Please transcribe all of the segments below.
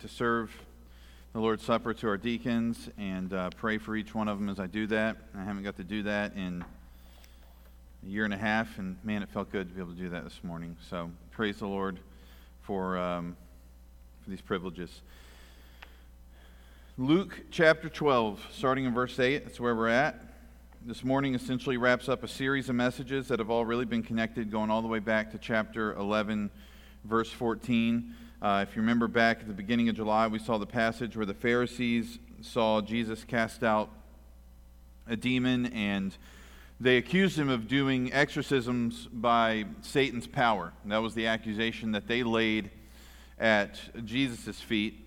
to serve the Lord's Supper to our deacons and uh, pray for each one of them as I do that. I haven't got to do that in a year and a half, and man, it felt good to be able to do that this morning. So praise the Lord for, um, for these privileges. Luke chapter 12, starting in verse 8, that's where we're at. This morning essentially wraps up a series of messages that have all really been connected, going all the way back to chapter 11, verse 14. Uh, if you remember back at the beginning of July, we saw the passage where the Pharisees saw Jesus cast out a demon and they accused him of doing exorcisms by Satan's power. And that was the accusation that they laid at Jesus' feet.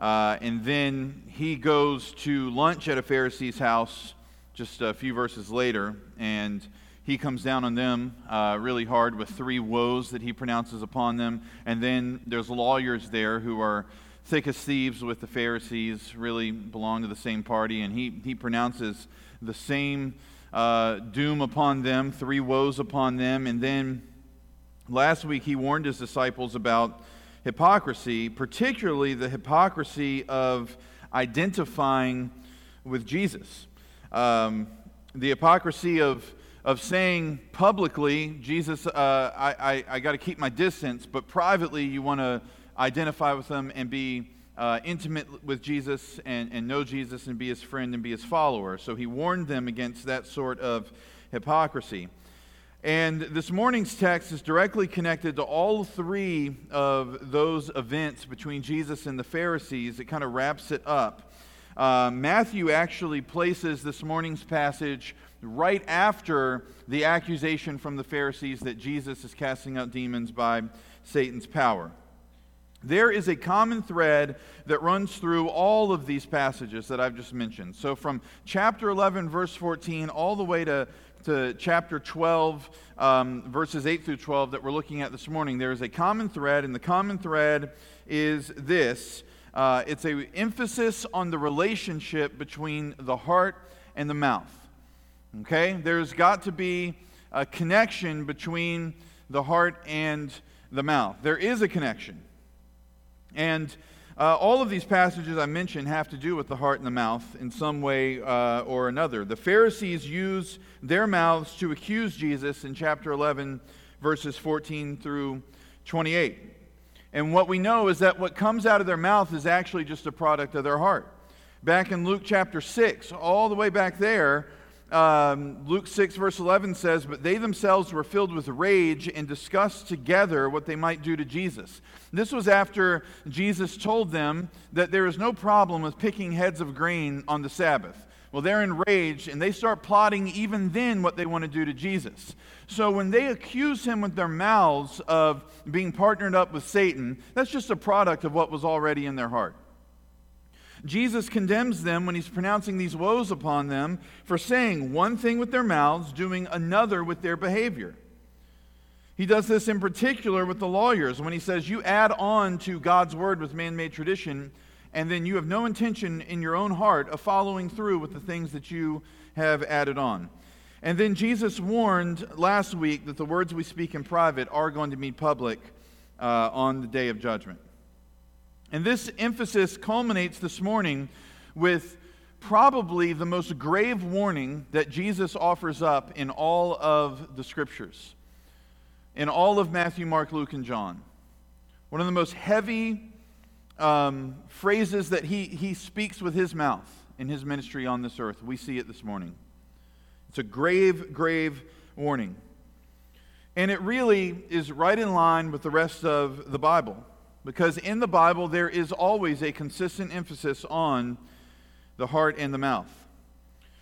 Uh, and then he goes to lunch at a Pharisee's house just a few verses later, and he comes down on them uh, really hard with three woes that he pronounces upon them. And then there's lawyers there who are thick as thieves with the Pharisees, really belong to the same party, and he, he pronounces the same uh, doom upon them, three woes upon them. And then last week he warned his disciples about hypocrisy, particularly the hypocrisy of identifying with Jesus. Um, the hypocrisy of of saying publicly, Jesus, uh, I, I, I got to keep my distance, but privately you want to identify with them and be uh, intimate with Jesus and, and know Jesus and be his friend and be his follower. So he warned them against that sort of hypocrisy. And this morning's text is directly connected to all three of those events between Jesus and the Pharisees. It kind of wraps it up. Uh, Matthew actually places this morning's passage right after the accusation from the Pharisees that Jesus is casting out demons by Satan's power. There is a common thread that runs through all of these passages that I've just mentioned. So, from chapter 11, verse 14, all the way to, to chapter 12, um, verses 8 through 12, that we're looking at this morning, there is a common thread, and the common thread is this uh, it's an emphasis on the relationship between the heart and the mouth. Okay? There's got to be a connection between the heart and the mouth. There is a connection. And uh, all of these passages I mentioned have to do with the heart and the mouth in some way uh, or another. The Pharisees use their mouths to accuse Jesus in chapter 11, verses 14 through 28. And what we know is that what comes out of their mouth is actually just a product of their heart. Back in Luke chapter 6, all the way back there, um, Luke 6, verse 11 says, But they themselves were filled with rage and discussed together what they might do to Jesus. This was after Jesus told them that there is no problem with picking heads of grain on the Sabbath. Well, they're enraged and they start plotting even then what they want to do to Jesus. So when they accuse him with their mouths of being partnered up with Satan, that's just a product of what was already in their heart. Jesus condemns them when he's pronouncing these woes upon them for saying one thing with their mouths, doing another with their behavior. He does this in particular with the lawyers when he says, You add on to God's word with man made tradition, and then you have no intention in your own heart of following through with the things that you have added on. And then Jesus warned last week that the words we speak in private are going to be public uh, on the day of judgment. And this emphasis culminates this morning with probably the most grave warning that Jesus offers up in all of the scriptures, in all of Matthew, Mark, Luke, and John. One of the most heavy um, phrases that he, he speaks with his mouth in his ministry on this earth. We see it this morning. It's a grave, grave warning. And it really is right in line with the rest of the Bible. Because in the Bible, there is always a consistent emphasis on the heart and the mouth.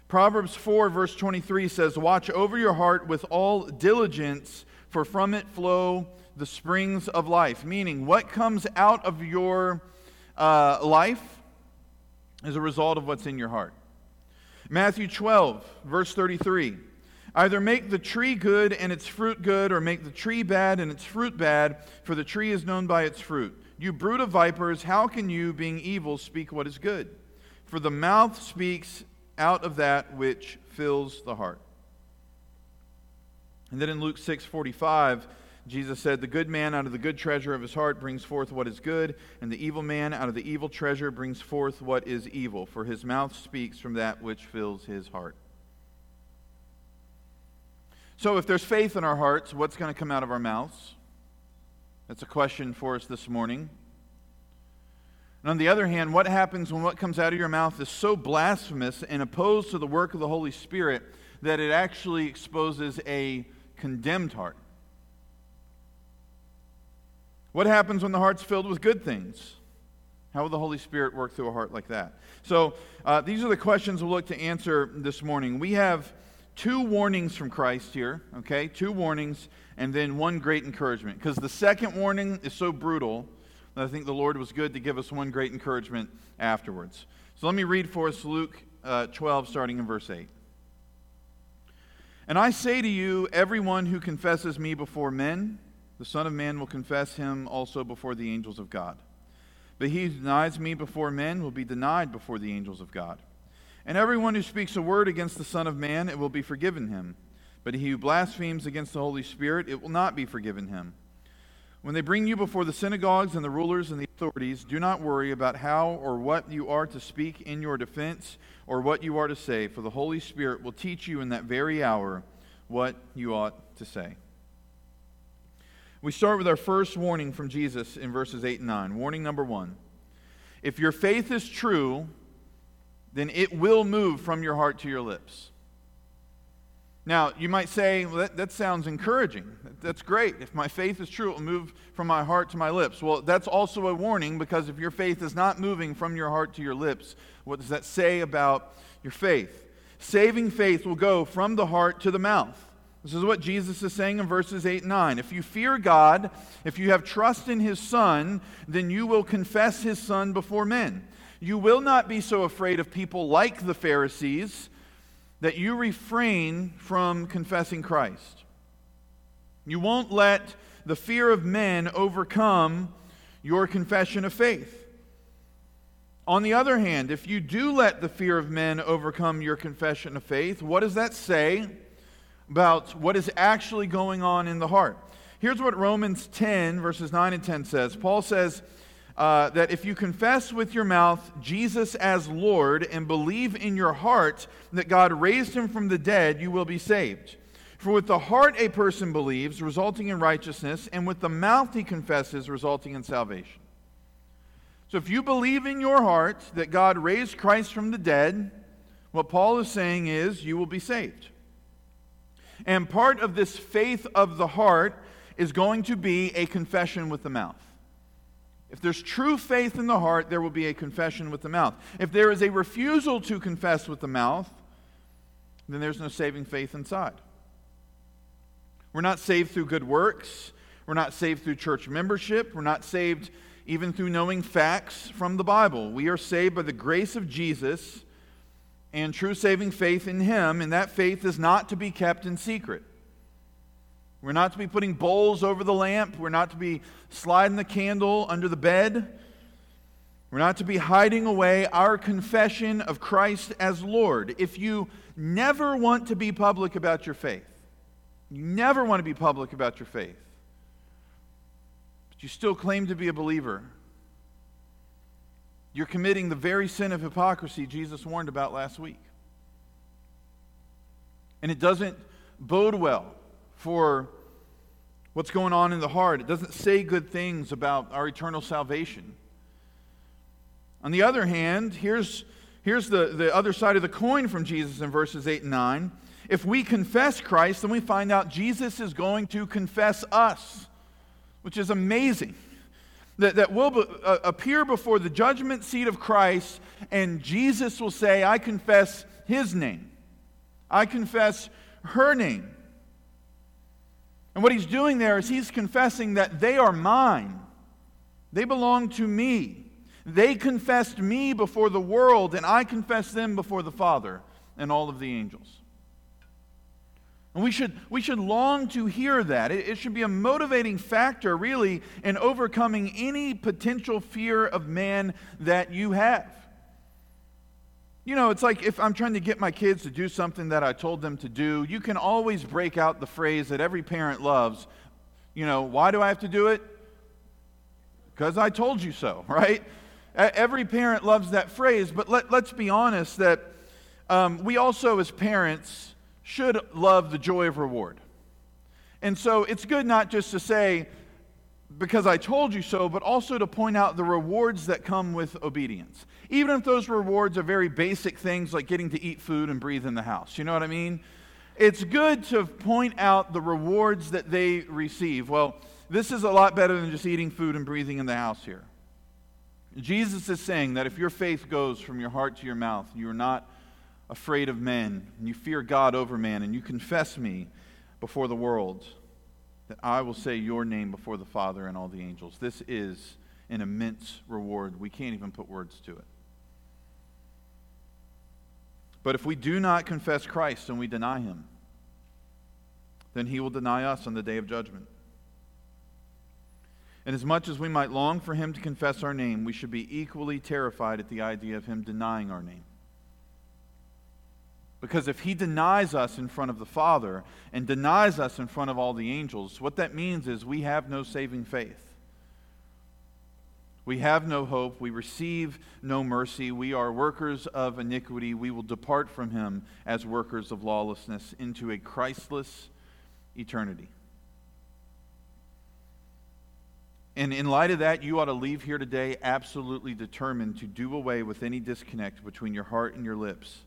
Proverbs 4, verse 23 says, Watch over your heart with all diligence, for from it flow the springs of life. Meaning, what comes out of your uh, life is a result of what's in your heart. Matthew 12, verse 33. Either make the tree good and its fruit good, or make the tree bad and its fruit bad, for the tree is known by its fruit. You brood of vipers, how can you, being evil, speak what is good? For the mouth speaks out of that which fills the heart. And then in Luke 6 45, Jesus said, The good man out of the good treasure of his heart brings forth what is good, and the evil man out of the evil treasure brings forth what is evil, for his mouth speaks from that which fills his heart. So, if there's faith in our hearts, what's going to come out of our mouths? That's a question for us this morning. And on the other hand, what happens when what comes out of your mouth is so blasphemous and opposed to the work of the Holy Spirit that it actually exposes a condemned heart? What happens when the heart's filled with good things? How will the Holy Spirit work through a heart like that? So, uh, these are the questions we'll look to answer this morning. We have two warnings from Christ here, okay? Two warnings, and then one great encouragement. Because the second warning is so brutal that I think the Lord was good to give us one great encouragement afterwards. So let me read for us Luke uh, 12, starting in verse 8. And I say to you, everyone who confesses me before men, the Son of Man will confess him also before the angels of God. But he who denies me before men will be denied before the angels of God. And everyone who speaks a word against the Son of Man, it will be forgiven him. But he who blasphemes against the Holy Spirit, it will not be forgiven him. When they bring you before the synagogues and the rulers and the authorities, do not worry about how or what you are to speak in your defense or what you are to say, for the Holy Spirit will teach you in that very hour what you ought to say. We start with our first warning from Jesus in verses 8 and 9. Warning number one If your faith is true, then it will move from your heart to your lips. Now, you might say, well, that, that sounds encouraging. That's great. If my faith is true, it will move from my heart to my lips. Well, that's also a warning because if your faith is not moving from your heart to your lips, what does that say about your faith? Saving faith will go from the heart to the mouth. This is what Jesus is saying in verses 8 and 9. If you fear God, if you have trust in His Son, then you will confess His Son before men. You will not be so afraid of people like the Pharisees that you refrain from confessing Christ. You won't let the fear of men overcome your confession of faith. On the other hand, if you do let the fear of men overcome your confession of faith, what does that say about what is actually going on in the heart? Here's what Romans 10, verses 9 and 10 says. Paul says, uh, that if you confess with your mouth Jesus as Lord and believe in your heart that God raised him from the dead, you will be saved. For with the heart a person believes, resulting in righteousness, and with the mouth he confesses, resulting in salvation. So if you believe in your heart that God raised Christ from the dead, what Paul is saying is you will be saved. And part of this faith of the heart is going to be a confession with the mouth. If there's true faith in the heart, there will be a confession with the mouth. If there is a refusal to confess with the mouth, then there's no saving faith inside. We're not saved through good works. We're not saved through church membership. We're not saved even through knowing facts from the Bible. We are saved by the grace of Jesus and true saving faith in Him, and that faith is not to be kept in secret. We're not to be putting bowls over the lamp. We're not to be sliding the candle under the bed. We're not to be hiding away our confession of Christ as Lord. If you never want to be public about your faith, you never want to be public about your faith, but you still claim to be a believer, you're committing the very sin of hypocrisy Jesus warned about last week. And it doesn't bode well for what's going on in the heart. It doesn't say good things about our eternal salvation. On the other hand, here's, here's the, the other side of the coin from Jesus in verses 8 and 9. If we confess Christ, then we find out Jesus is going to confess us, which is amazing. That, that we'll be, uh, appear before the judgment seat of Christ, and Jesus will say, I confess his name. I confess her name. And what he's doing there is he's confessing that they are mine. They belong to me. They confessed me before the world, and I confess them before the Father and all of the angels. And we should, we should long to hear that. It, it should be a motivating factor, really, in overcoming any potential fear of man that you have. You know, it's like if I'm trying to get my kids to do something that I told them to do, you can always break out the phrase that every parent loves You know, why do I have to do it? Because I told you so, right? Every parent loves that phrase, but let, let's be honest that um, we also, as parents, should love the joy of reward. And so it's good not just to say, because I told you so, but also to point out the rewards that come with obedience. Even if those rewards are very basic things like getting to eat food and breathe in the house. You know what I mean? It's good to point out the rewards that they receive. Well, this is a lot better than just eating food and breathing in the house here. Jesus is saying that if your faith goes from your heart to your mouth, you are not afraid of men, and you fear God over man, and you confess me before the world, that I will say your name before the Father and all the angels. This is an immense reward. We can't even put words to it. But if we do not confess Christ and we deny him, then he will deny us on the day of judgment. And as much as we might long for him to confess our name, we should be equally terrified at the idea of him denying our name. Because if he denies us in front of the Father and denies us in front of all the angels, what that means is we have no saving faith. We have no hope. We receive no mercy. We are workers of iniquity. We will depart from him as workers of lawlessness into a Christless eternity. And in light of that, you ought to leave here today absolutely determined to do away with any disconnect between your heart and your lips.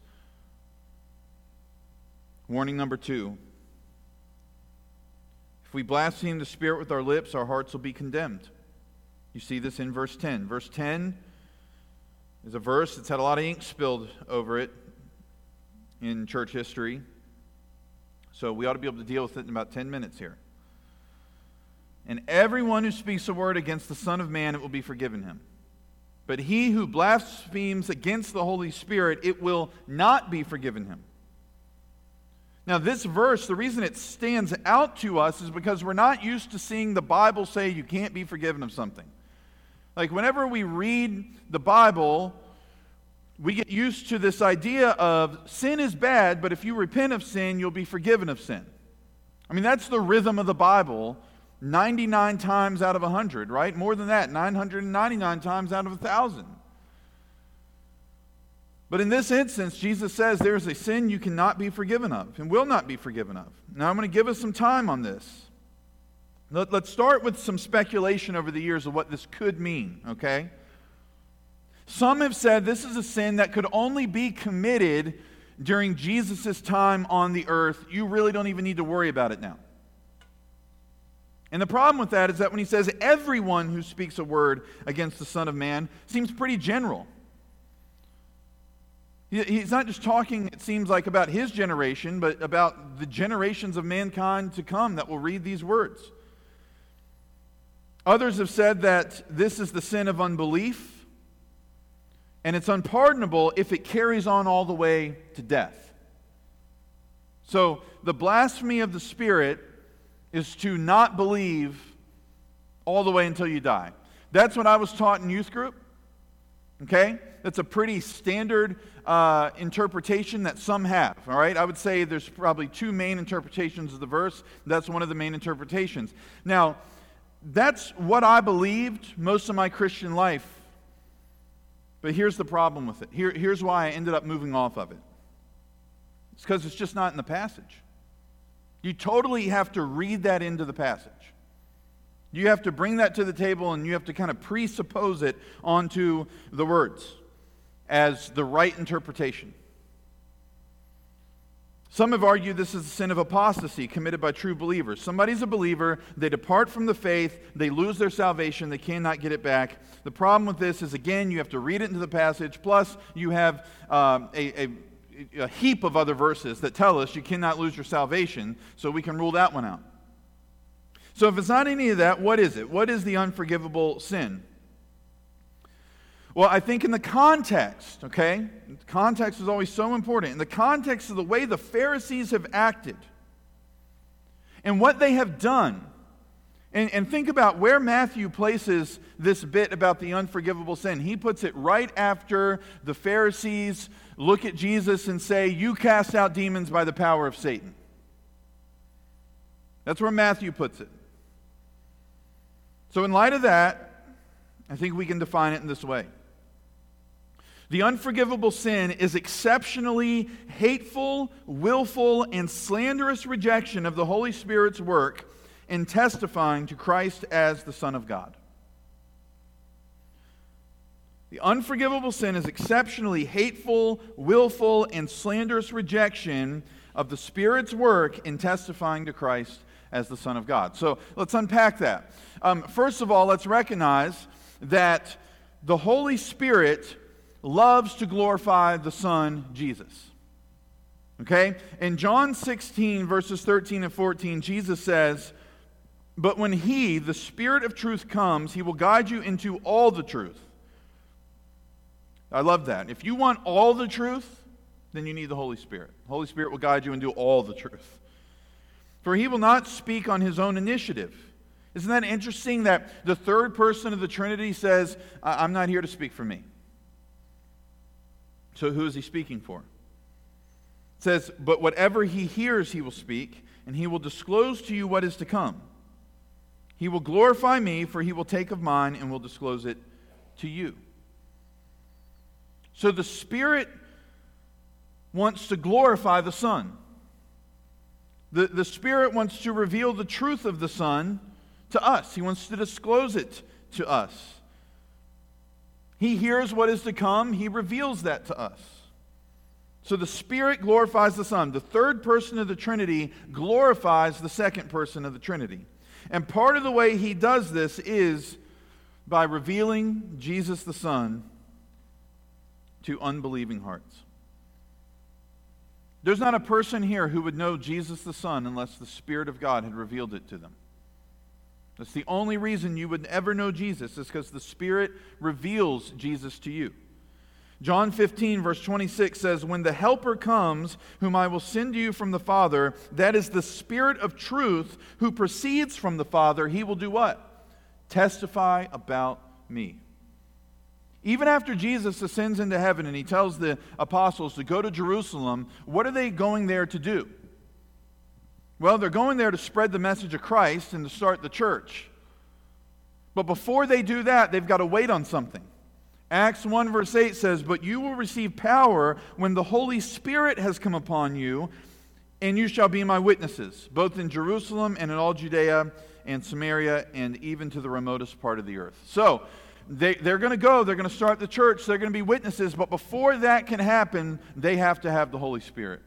Warning number two if we blaspheme the Spirit with our lips, our hearts will be condemned. You see this in verse 10. Verse 10 is a verse that's had a lot of ink spilled over it in church history. So we ought to be able to deal with it in about 10 minutes here. And everyone who speaks a word against the Son of Man, it will be forgiven him. But he who blasphemes against the Holy Spirit, it will not be forgiven him. Now, this verse, the reason it stands out to us is because we're not used to seeing the Bible say you can't be forgiven of something. Like, whenever we read the Bible, we get used to this idea of sin is bad, but if you repent of sin, you'll be forgiven of sin. I mean, that's the rhythm of the Bible 99 times out of 100, right? More than that, 999 times out of 1,000. But in this instance, Jesus says there is a sin you cannot be forgiven of and will not be forgiven of. Now, I'm going to give us some time on this. Let, us start with some speculation over the years of what this could mean, okay? Some have said this is a sin that could only be committed during Jesus' time on the earth. You really don't even need to worry about it now. And the problem with that is that when he says everyone who speaks a word against the Son of Man seems pretty general. He's not just talking, it seems like, about his generation, but about the generations of mankind to come that will read these words. Others have said that this is the sin of unbelief, and it's unpardonable if it carries on all the way to death. So, the blasphemy of the Spirit is to not believe all the way until you die. That's what I was taught in youth group. Okay? That's a pretty standard uh, interpretation that some have. All right? I would say there's probably two main interpretations of the verse. That's one of the main interpretations. Now, that's what I believed most of my Christian life. But here's the problem with it. Here, here's why I ended up moving off of it. It's because it's just not in the passage. You totally have to read that into the passage. You have to bring that to the table and you have to kind of presuppose it onto the words as the right interpretation. Some have argued this is the sin of apostasy committed by true believers. Somebody's a believer, they depart from the faith, they lose their salvation, they cannot get it back. The problem with this is, again, you have to read it into the passage, plus, you have um, a, a a heap of other verses that tell us you cannot lose your salvation, so we can rule that one out. So if it's not any of that, what is it? What is the unforgivable sin? Well, I think in the context, okay? Context is always so important. In the context of the way the Pharisees have acted and what they have done, and, and think about where Matthew places this bit about the unforgivable sin. He puts it right after the Pharisees look at Jesus and say, You cast out demons by the power of Satan. That's where Matthew puts it. So, in light of that, I think we can define it in this way. The unforgivable sin is exceptionally hateful, willful, and slanderous rejection of the Holy Spirit's work in testifying to Christ as the Son of God. The unforgivable sin is exceptionally hateful, willful, and slanderous rejection of the Spirit's work in testifying to Christ as the Son of God. So let's unpack that. Um, first of all, let's recognize that the Holy Spirit loves to glorify the Son, Jesus. Okay? In John 16, verses 13 and 14, Jesus says, But when He, the Spirit of truth, comes, He will guide you into all the truth. I love that. If you want all the truth, then you need the Holy Spirit. The Holy Spirit will guide you into all the truth. For He will not speak on His own initiative. Isn't that interesting that the third person of the Trinity says, I'm not here to speak for me? So who is he speaking for? It says, But whatever he hears, he will speak, and he will disclose to you what is to come. He will glorify me, for he will take of mine and will disclose it to you. So the Spirit wants to glorify the Son. The, the Spirit wants to reveal the truth of the Son to us, He wants to disclose it to us. He hears what is to come, He reveals that to us. So the Spirit glorifies the Son. The third person of the Trinity glorifies the second person of the Trinity. And part of the way He does this is by revealing Jesus the Son to unbelieving hearts. There's not a person here who would know Jesus the Son unless the Spirit of God had revealed it to them. That's the only reason you would ever know Jesus, is because the Spirit reveals Jesus to you. John 15, verse 26 says, When the Helper comes, whom I will send to you from the Father, that is the Spirit of truth who proceeds from the Father, he will do what? Testify about me. Even after Jesus ascends into heaven and he tells the apostles to go to Jerusalem, what are they going there to do? Well, they're going there to spread the message of Christ and to start the church. But before they do that, they've got to wait on something. Acts 1, verse 8 says, But you will receive power when the Holy Spirit has come upon you, and you shall be my witnesses, both in Jerusalem and in all Judea and Samaria and even to the remotest part of the earth. So, they, they're going to go, they're going to start the church, they're going to be witnesses, but before that can happen, they have to have the Holy Spirit.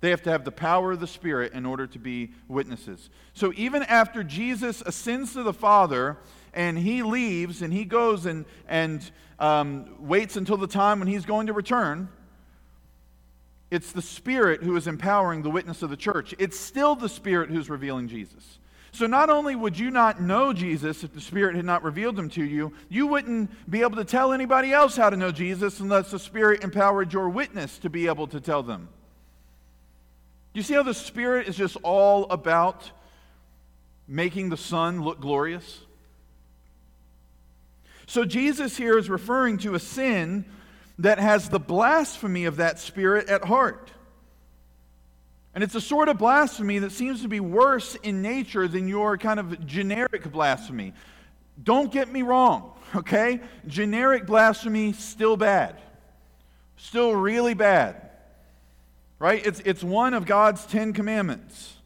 They have to have the power of the Spirit in order to be witnesses. So even after Jesus ascends to the Father and he leaves and he goes and, and um, waits until the time when he's going to return, it's the Spirit who is empowering the witness of the church. It's still the Spirit who's revealing Jesus. So not only would you not know Jesus if the Spirit had not revealed him to you, you wouldn't be able to tell anybody else how to know Jesus unless the Spirit empowered your witness to be able to tell them. You see how the Spirit is just all about making the Son look glorious? So Jesus here is referring to a sin that has the blasphemy of that Spirit at heart. And it's a sort of blasphemy that seems to be worse in nature than your kind of generic blasphemy. Don't get me wrong, okay? Generic blasphemy, still bad. Still really bad right? It's, it's one of God's Ten Commandments.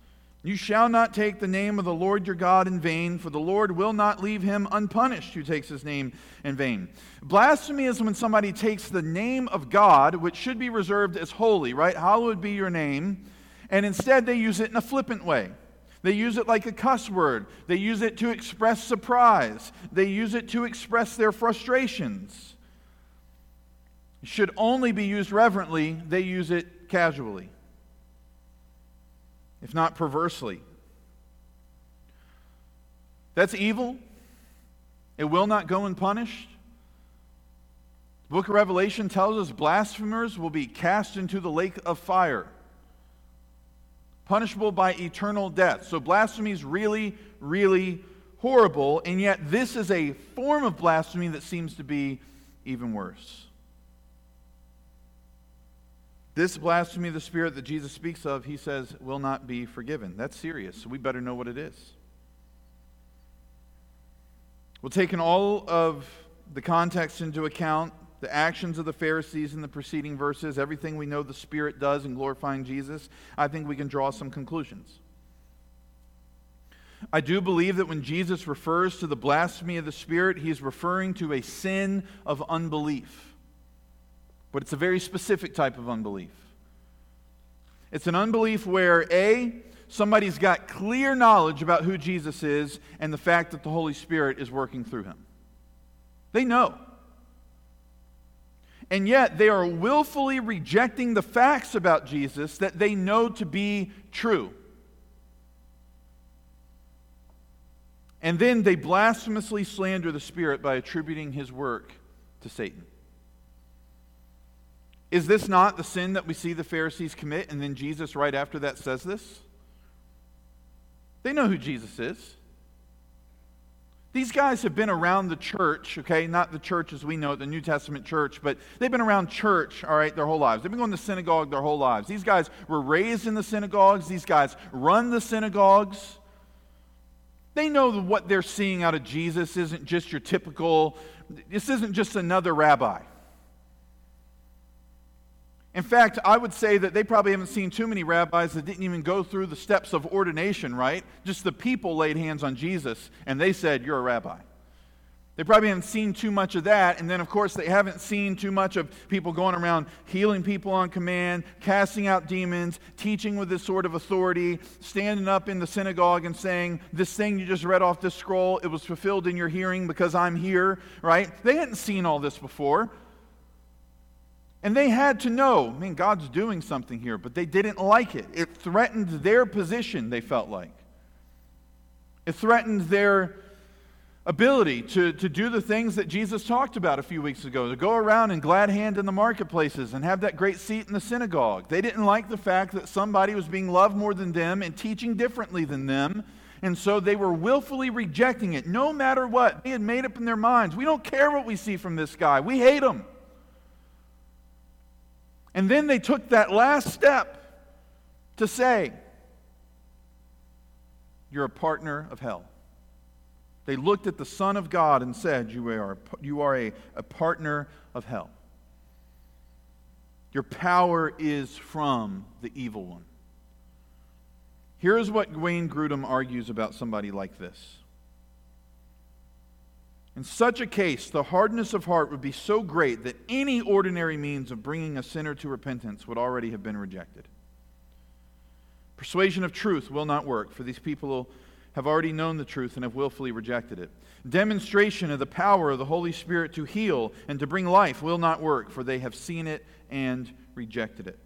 You shall not take the name of the Lord your God in vain, for the Lord will not leave him unpunished who takes his name in vain. Blasphemy is when somebody takes the name of God, which should be reserved as holy, right? Hallowed be your name, and instead they use it in a flippant way. They use it like a cuss word. They use it to express surprise. They use it to express their frustrations. It should only be used reverently. They use it casually, if not perversely. That's evil. It will not go unpunished. The book of Revelation tells us blasphemers will be cast into the lake of fire, punishable by eternal death. So, blasphemy is really, really horrible, and yet this is a form of blasphemy that seems to be even worse. This blasphemy of the Spirit that Jesus speaks of, he says, will not be forgiven. That's serious, so we better know what it is. Well, taking all of the context into account, the actions of the Pharisees in the preceding verses, everything we know the Spirit does in glorifying Jesus, I think we can draw some conclusions. I do believe that when Jesus refers to the blasphemy of the Spirit, he's referring to a sin of unbelief. But it's a very specific type of unbelief. It's an unbelief where, A, somebody's got clear knowledge about who Jesus is and the fact that the Holy Spirit is working through him. They know. And yet they are willfully rejecting the facts about Jesus that they know to be true. And then they blasphemously slander the Spirit by attributing his work to Satan. Is this not the sin that we see the Pharisees commit? And then Jesus, right after that, says this? They know who Jesus is. These guys have been around the church, okay? Not the church as we know it, the New Testament church, but they've been around church, all right, their whole lives. They've been going to synagogue their whole lives. These guys were raised in the synagogues. These guys run the synagogues. They know that what they're seeing out of Jesus isn't just your typical, this isn't just another rabbi. In fact, I would say that they probably haven't seen too many rabbis that didn't even go through the steps of ordination, right? Just the people laid hands on Jesus and they said, You're a rabbi. They probably haven't seen too much of that. And then, of course, they haven't seen too much of people going around healing people on command, casting out demons, teaching with this sort of authority, standing up in the synagogue and saying, This thing you just read off this scroll, it was fulfilled in your hearing because I'm here, right? They hadn't seen all this before. And they had to know, I mean, God's doing something here, but they didn't like it. It threatened their position, they felt like. It threatened their ability to, to do the things that Jesus talked about a few weeks ago to go around and glad hand in the marketplaces and have that great seat in the synagogue. They didn't like the fact that somebody was being loved more than them and teaching differently than them. And so they were willfully rejecting it no matter what. They had made up in their minds we don't care what we see from this guy, we hate him. And then they took that last step to say, You're a partner of hell. They looked at the Son of God and said, You are, you are a, a partner of hell. Your power is from the evil one. Here's what Wayne Grudem argues about somebody like this. In such a case, the hardness of heart would be so great that any ordinary means of bringing a sinner to repentance would already have been rejected. Persuasion of truth will not work, for these people have already known the truth and have willfully rejected it. Demonstration of the power of the Holy Spirit to heal and to bring life will not work, for they have seen it and rejected it.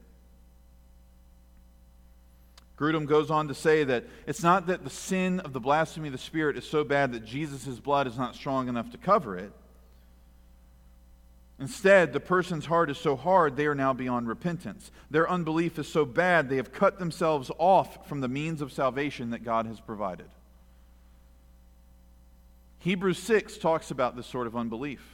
Grudem goes on to say that it's not that the sin of the blasphemy of the Spirit is so bad that Jesus' blood is not strong enough to cover it. Instead, the person's heart is so hard they are now beyond repentance. Their unbelief is so bad they have cut themselves off from the means of salvation that God has provided. Hebrews 6 talks about this sort of unbelief.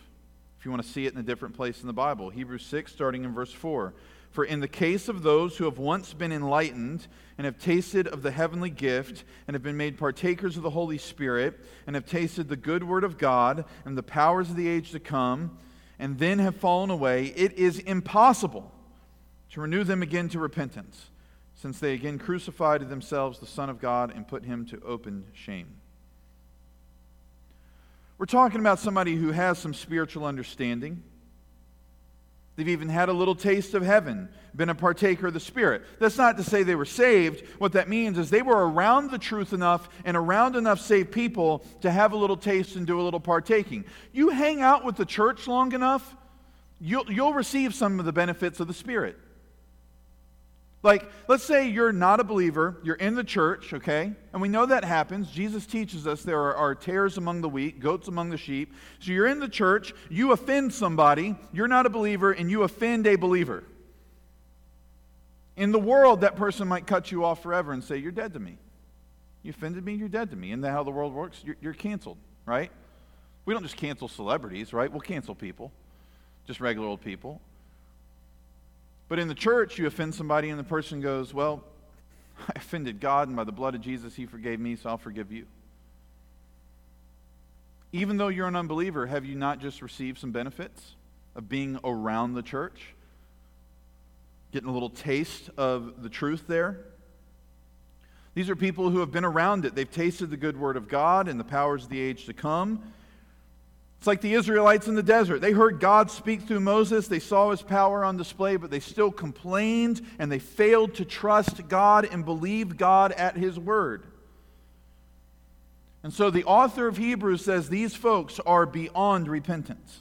If you want to see it in a different place in the Bible, Hebrews 6, starting in verse 4. For in the case of those who have once been enlightened and have tasted of the heavenly gift and have been made partakers of the Holy Spirit and have tasted the good word of God and the powers of the age to come and then have fallen away, it is impossible to renew them again to repentance, since they again crucified to themselves the Son of God and put him to open shame. We're talking about somebody who has some spiritual understanding They've even had a little taste of heaven, been a partaker of the Spirit. That's not to say they were saved. What that means is they were around the truth enough and around enough saved people to have a little taste and do a little partaking. You hang out with the church long enough, you'll, you'll receive some of the benefits of the Spirit. Like, let's say you're not a believer, you're in the church, okay? And we know that happens. Jesus teaches us there are, are, tares among the wheat, goats among the sheep. So you're in the church, you offend somebody, you're not a believer, and you offend a believer. In the world, that person might cut you off forever and say, You're dead to me. You offended me, you're dead to me. Isn't that how the world works? You're, you're canceled, right? We don't just cancel celebrities, right? We'll cancel people, just regular old people. But in the church, you offend somebody, and the person goes, Well, I offended God, and by the blood of Jesus, He forgave me, so I'll forgive you. Even though you're an unbeliever, have you not just received some benefits of being around the church? Getting a little taste of the truth there? These are people who have been around it. They've tasted the good word of God and the powers of the age to come. It's like the Israelites in the desert. They heard God speak through Moses, they saw his power on display, but they still complained and they failed to trust God and believe God at his word. And so the author of Hebrews says these folks are beyond repentance.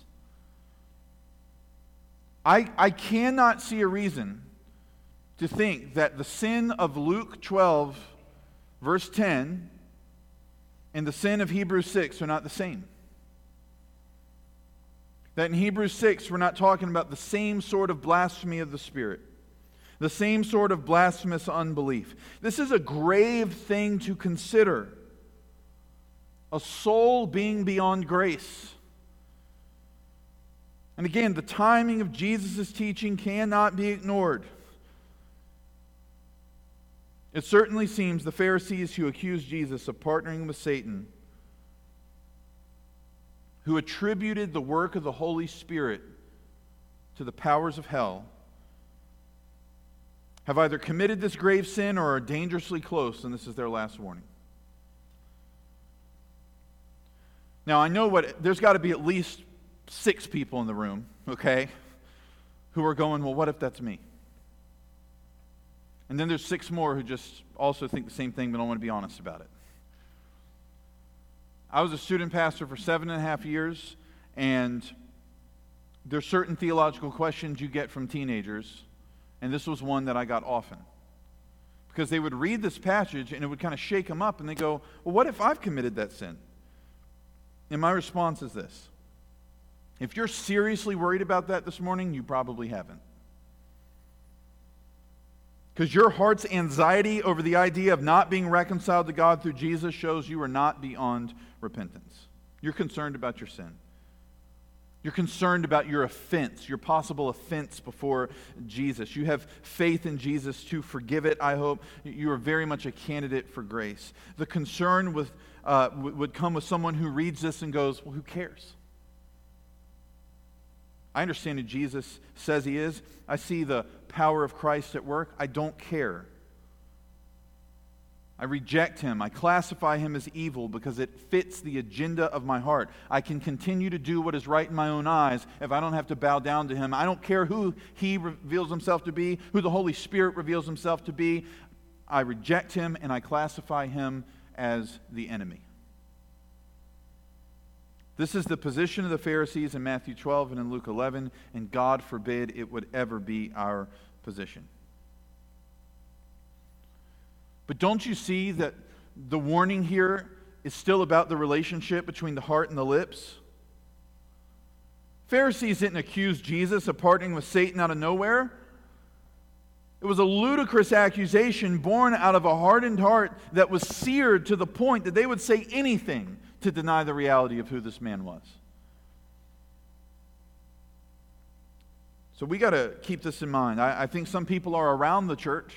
I, I cannot see a reason to think that the sin of Luke 12, verse 10, and the sin of Hebrews 6 are not the same. That in Hebrews 6, we're not talking about the same sort of blasphemy of the Spirit, the same sort of blasphemous unbelief. This is a grave thing to consider. A soul being beyond grace. And again, the timing of Jesus' teaching cannot be ignored. It certainly seems the Pharisees who accused Jesus of partnering with Satan who attributed the work of the Holy Spirit to the powers of hell have either committed this grave sin or are dangerously close, and this is their last warning. Now, I know what, there's got to be at least six people in the room, okay, who are going, well, what if that's me? And then there's six more who just also think the same thing but don't want to be honest about it. I was a student pastor for seven and a half years, and there's certain theological questions you get from teenagers, and this was one that I got often. Because they would read this passage and it would kind of shake them up, and they go, Well, what if I've committed that sin? And my response is this If you're seriously worried about that this morning, you probably haven't. Because your heart's anxiety over the idea of not being reconciled to God through Jesus shows you are not beyond repentance. You're concerned about your sin. You're concerned about your offense, your possible offense before Jesus. You have faith in Jesus to forgive it, I hope. You are very much a candidate for grace. The concern with, uh, would come with someone who reads this and goes, Well, who cares? I understand who Jesus says he is. I see the power of Christ at work. I don't care. I reject him. I classify him as evil because it fits the agenda of my heart. I can continue to do what is right in my own eyes if I don't have to bow down to him. I don't care who he reveals himself to be, who the Holy Spirit reveals himself to be. I reject him and I classify him as the enemy. This is the position of the Pharisees in Matthew 12 and in Luke 11, and God forbid it would ever be our position. But don't you see that the warning here is still about the relationship between the heart and the lips? Pharisees didn't accuse Jesus of partnering with Satan out of nowhere. It was a ludicrous accusation born out of a hardened heart that was seared to the point that they would say anything to deny the reality of who this man was. So we got to keep this in mind. I, I, think some people are around the church.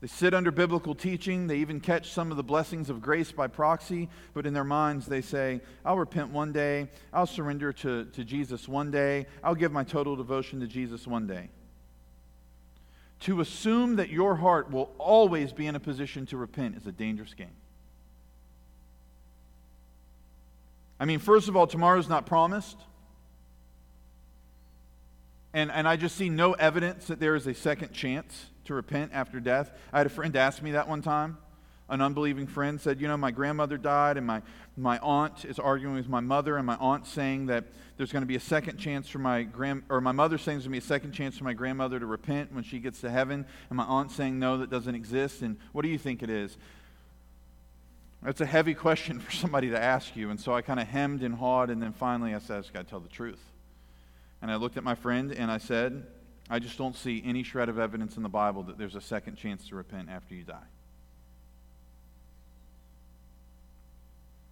They sit under biblical teaching. They even catch some of the blessings of grace by proxy, but in their minds they say, I'll repent one day. I'll surrender to, to Jesus one day. I'll give my total devotion to Jesus one day to assume that your heart will always be in a position to repent is a dangerous game. I mean, first of all, tomorrow's not promised. And, and I just see no evidence that there is a second chance to repent after death. I had a friend ask me that one time an unbelieving friend said, You know, my grandmother died, and my, my aunt is arguing with my mother, and my aunt saying that there's going to be a second chance for my grand, or my mother saying there's going to be a second chance for my grandmother to repent when she gets to heaven, and my aunt saying, No, that doesn't exist. And what do you think it is? That's a heavy question for somebody to ask you. And so I kind of hemmed and hawed, and then finally I said, I just got to tell the truth. And I looked at my friend and I said, I just don't see any shred of evidence in the Bible that there's a second chance to repent after you die.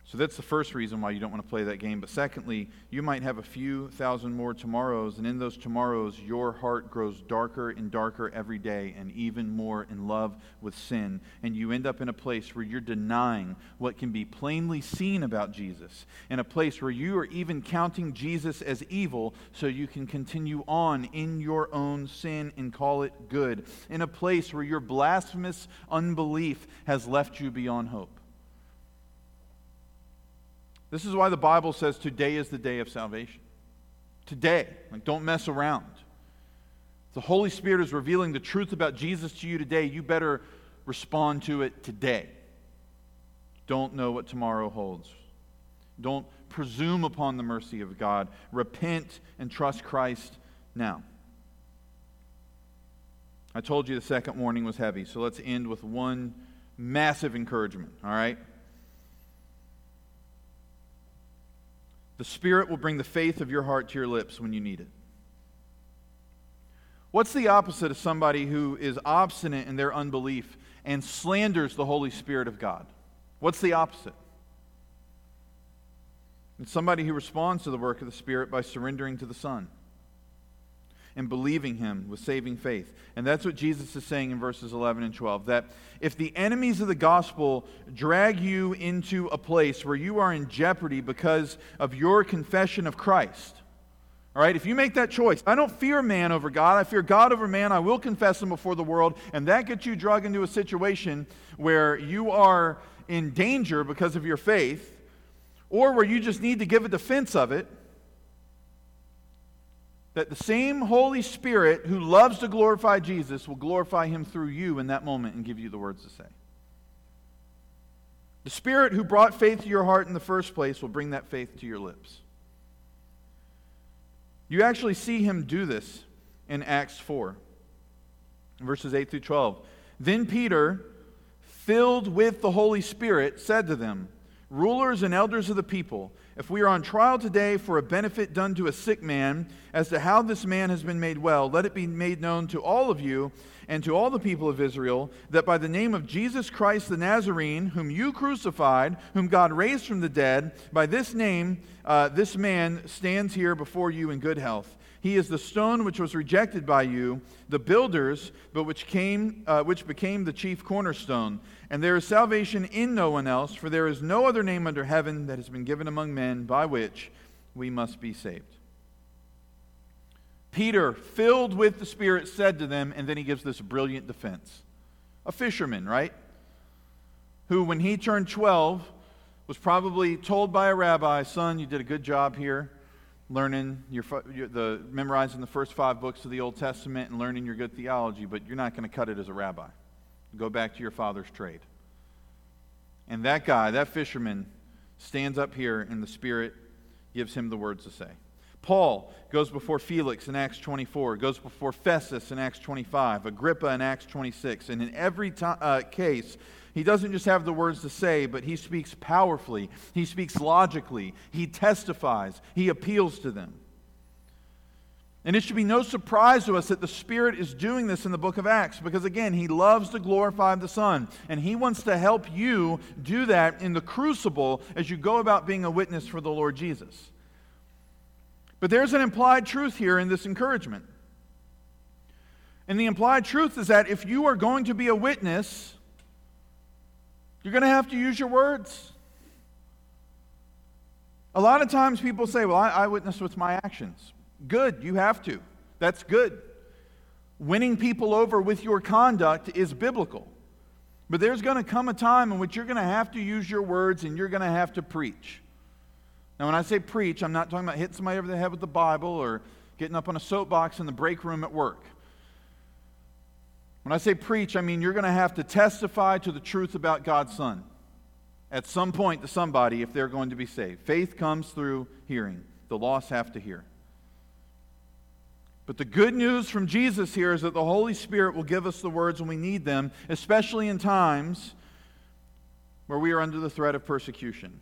So that's the first reason why you don't want to play that game. But secondly, you might have a few thousand more tomorrows, and in those tomorrows, your heart grows darker and darker every day, and even more in love with sin. And you end up in a place where you're denying what can be plainly seen about Jesus, in a place where you are even counting Jesus as evil so you can continue on in your own sin and call it good, in a place where your blasphemous unbelief has left you beyond hope. This is why the Bible says today is the day of salvation. Today. Like, don't mess around. If the Holy Spirit is revealing the truth about Jesus to you today, you better respond to it today. Don't know what tomorrow holds. Don't presume upon the mercy of God. Repent and trust Christ now. I told you the second warning was heavy, so let's end with one massive encouragement, all right? The Spirit will bring the faith of your heart to your lips when you need it. What's the opposite of somebody who is obstinate in their unbelief and slanders the Holy Spirit of God? What's the opposite? It's somebody who responds to the work of the Spirit by surrendering to the Son and believing him with saving faith. And that's what Jesus is saying in verses 11 and 12 that if the enemies of the gospel drag you into a place where you are in jeopardy because of your confession of Christ, all right, if you make that choice, I don't fear man over God, I fear God over man, I will confess him before the world, and that gets you dragged into a situation where you are in danger because of your faith, or where you just need to give a defense of it that the same Holy Spirit who loves to glorify Jesus will glorify him through you in that moment and give you the words to say. The Spirit who brought faith to your heart in the first place will bring that faith to your lips. You actually see him do this in Acts 4, verses 8 through 12. Then Peter, filled with the Holy Spirit, said to them, Rulers and elders of the people, if we are on trial today for a benefit done to a sick man, as to how this man has been made well, let it be made known to all of you and to all the people of Israel that by the name of Jesus Christ the Nazarene, whom you crucified, whom God raised from the dead, by this name, uh, this man stands here before you in good health. He is the stone which was rejected by you, the builders, but which, came, uh, which became the chief cornerstone. And there is salvation in no one else, for there is no other name under heaven that has been given among men by which we must be saved. Peter, filled with the Spirit, said to them, and then he gives this brilliant defense. A fisherman, right? Who, when he turned 12, was probably told by a rabbi, Son, you did a good job here learning your, your, the memorizing the first five books of the Old Testament and learning your good theology, but you're not going to cut it as a rabbi. Go back to your father's trade. And that guy, that fisherman, stands up here and the Spirit gives him the words to say. Paul goes before Felix in Acts 24, goes before Festus in Acts 25, Agrippa in Acts 26. And in every uh, case, he doesn't just have the words to say, but he speaks powerfully, he speaks logically, he testifies, he appeals to them. And it should be no surprise to us that the Spirit is doing this in the book of Acts because, again, He loves to glorify the Son. And He wants to help you do that in the crucible as you go about being a witness for the Lord Jesus. But there's an implied truth here in this encouragement. And the implied truth is that if you are going to be a witness, you're going to have to use your words. A lot of times people say, Well, I, I witness with my actions. Good, you have to. That's good. Winning people over with your conduct is biblical. But there's going to come a time in which you're going to have to use your words and you're going to have to preach. Now, when I say preach, I'm not talking about hitting somebody over the head with the Bible or getting up on a soapbox in the break room at work. When I say preach, I mean you're going to have to testify to the truth about God's Son at some point to somebody if they're going to be saved. Faith comes through hearing, the lost have to hear. But the good news from Jesus here is that the Holy Spirit will give us the words when we need them, especially in times where we are under the threat of persecution.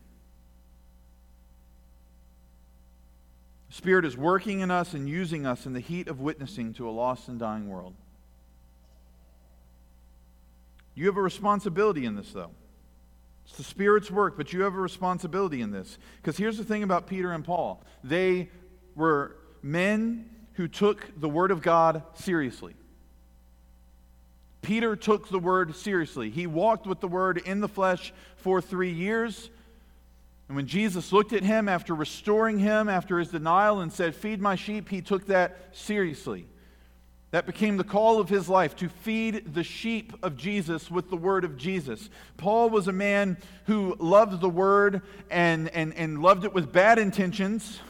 The Spirit is working in us and using us in the heat of witnessing to a lost and dying world. You have a responsibility in this, though. It's the Spirit's work, but you have a responsibility in this. Because here's the thing about Peter and Paul they were men who took the Word of God seriously. Peter took the Word seriously. He walked with the Word in the flesh for three years. And when Jesus looked at him after restoring him after his denial and said, Feed my sheep, he took that seriously. That became the call of his life to feed the sheep of Jesus with the word of Jesus. Paul was a man who loved the word and, and, and loved it with bad intentions,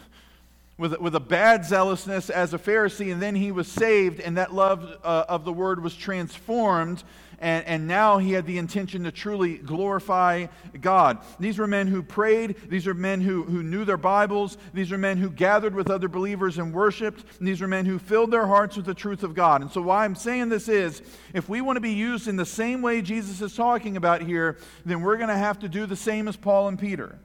with, with a bad zealousness as a Pharisee, and then he was saved, and that love uh, of the word was transformed and, and now he had the intention to truly glorify God. These were men who prayed, these are men who, who knew their Bibles, these are men who gathered with other believers and worshiped, and these are men who filled their hearts with the truth of God. And so, why I'm saying this is if we want to be used in the same way Jesus is talking about here, then we're going to have to do the same as Paul and Peter.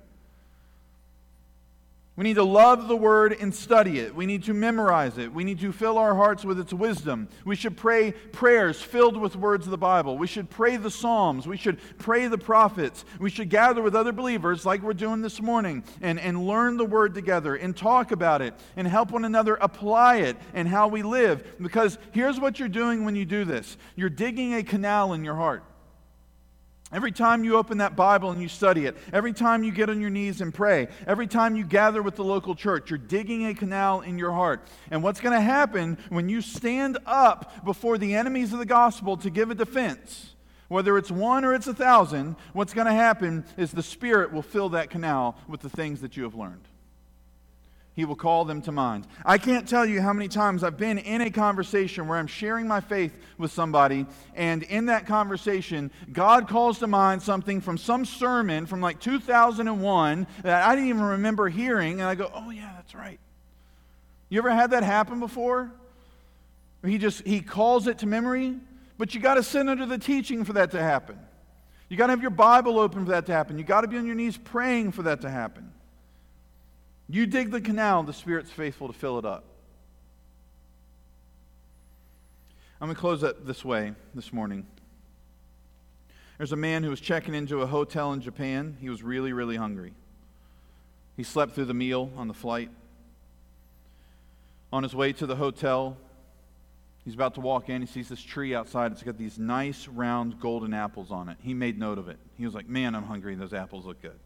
We need to love the word and study it. We need to memorize it. We need to fill our hearts with its wisdom. We should pray prayers filled with words of the Bible. We should pray the Psalms. We should pray the prophets. We should gather with other believers like we're doing this morning and, and learn the word together and talk about it and help one another apply it and how we live. Because here's what you're doing when you do this you're digging a canal in your heart. Every time you open that Bible and you study it, every time you get on your knees and pray, every time you gather with the local church, you're digging a canal in your heart. And what's going to happen when you stand up before the enemies of the gospel to give a defense, whether it's one or it's a thousand, what's going to happen is the Spirit will fill that canal with the things that you have learned. He will call them to mind. I can't tell you how many times I've been in a conversation where I'm sharing my faith with somebody, and in that conversation, God calls to mind something from some sermon from like 2001 that I didn't even remember hearing, and I go, oh, yeah, that's right. You ever had that happen before? He just he calls it to memory, but you got to sit under the teaching for that to happen. You got to have your Bible open for that to happen. You got to be on your knees praying for that to happen. You dig the canal, the Spirit's faithful to fill it up. I'm going to close that this way this morning. There's a man who was checking into a hotel in Japan. He was really, really hungry. He slept through the meal on the flight. On his way to the hotel, he's about to walk in. He sees this tree outside. It's got these nice, round, golden apples on it. He made note of it. He was like, Man, I'm hungry. Those apples look good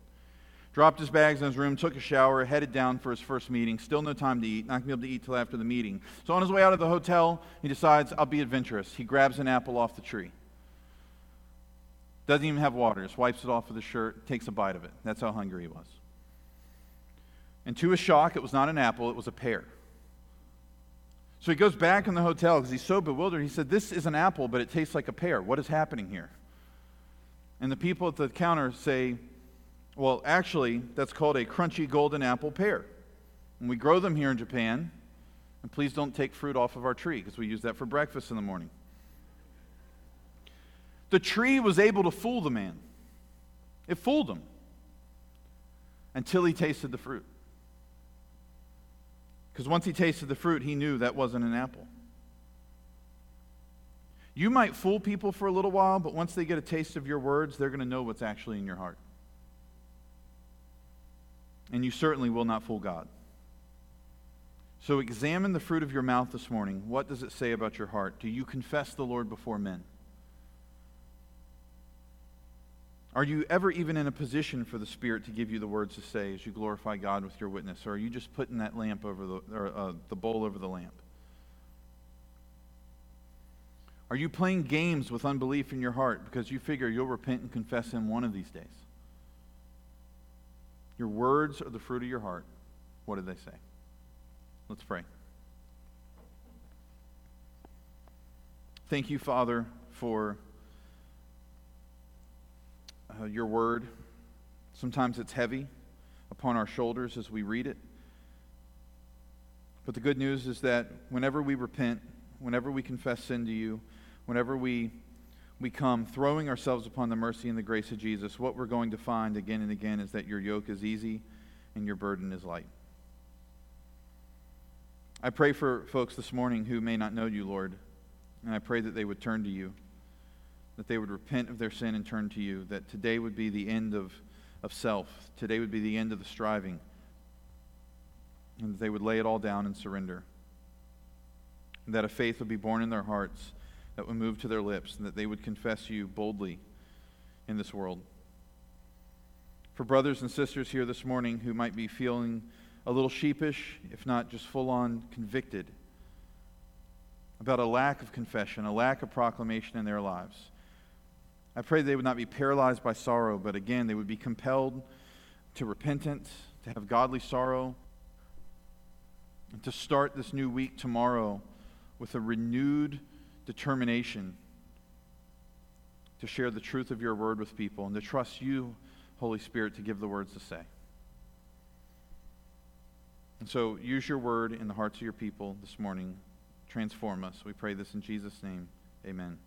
dropped his bags in his room, took a shower, headed down for his first meeting. Still no time to eat, not to be able to eat till after the meeting. So on his way out of the hotel, he decides, I'll be adventurous. He grabs an apple off the tree. Doesn't even have water, just wipes it off with his shirt, takes a bite of it. That's how hungry he was. And to his shock, it was not an apple, it was a pear. So he goes back in the hotel because he's so bewildered. He said, This is an apple, but it tastes like a pear. What is happening here? And the people at the counter say, well, actually, that's called a crunchy golden apple pear. And we grow them here in Japan. And please don't take fruit off of our tree because we use that for breakfast in the morning. The tree was able to fool the man. It fooled him until he tasted the fruit. Because once he tasted the fruit, he knew that wasn't an apple. You might fool people for a little while, but once they get a taste of your words, they're going to know what's actually in your heart and you certainly will not fool God. So examine the fruit of your mouth this morning. What does it say about your heart? Do you confess the Lord before men? Are you ever even in a position for the Spirit to give you the words to say as you glorify God with your witness? Or are you just putting that lamp over the, or, uh, the bowl over the lamp? Are you playing games with unbelief in your heart because you figure you'll repent and confess Him one of these days? Your words are the fruit of your heart. What did they say? Let's pray. Thank you, Father, for uh, your word. Sometimes it's heavy upon our shoulders as we read it. But the good news is that whenever we repent, whenever we confess sin to you, whenever we we come throwing ourselves upon the mercy and the grace of Jesus, what we're going to find again and again is that your yoke is easy and your burden is light. I pray for folks this morning who may not know you, Lord, and I pray that they would turn to you. that they would repent of their sin and turn to you, that today would be the end of, of self, today would be the end of the striving, and that they would lay it all down and surrender. And that a faith would be born in their hearts that would move to their lips, and that they would confess you boldly in this world. For brothers and sisters here this morning who might be feeling a little sheepish, if not just full on convicted, about a lack of confession, a lack of proclamation in their lives. I pray they would not be paralyzed by sorrow, but again, they would be compelled to repentance, to have godly sorrow, and to start this new week tomorrow with a renewed determination to share the truth of your word with people and to trust you, Holy Spirit, to give the words to say. And so use your word in the hearts of your people this morning. Transform us. We pray this in Jesus' name. Amen.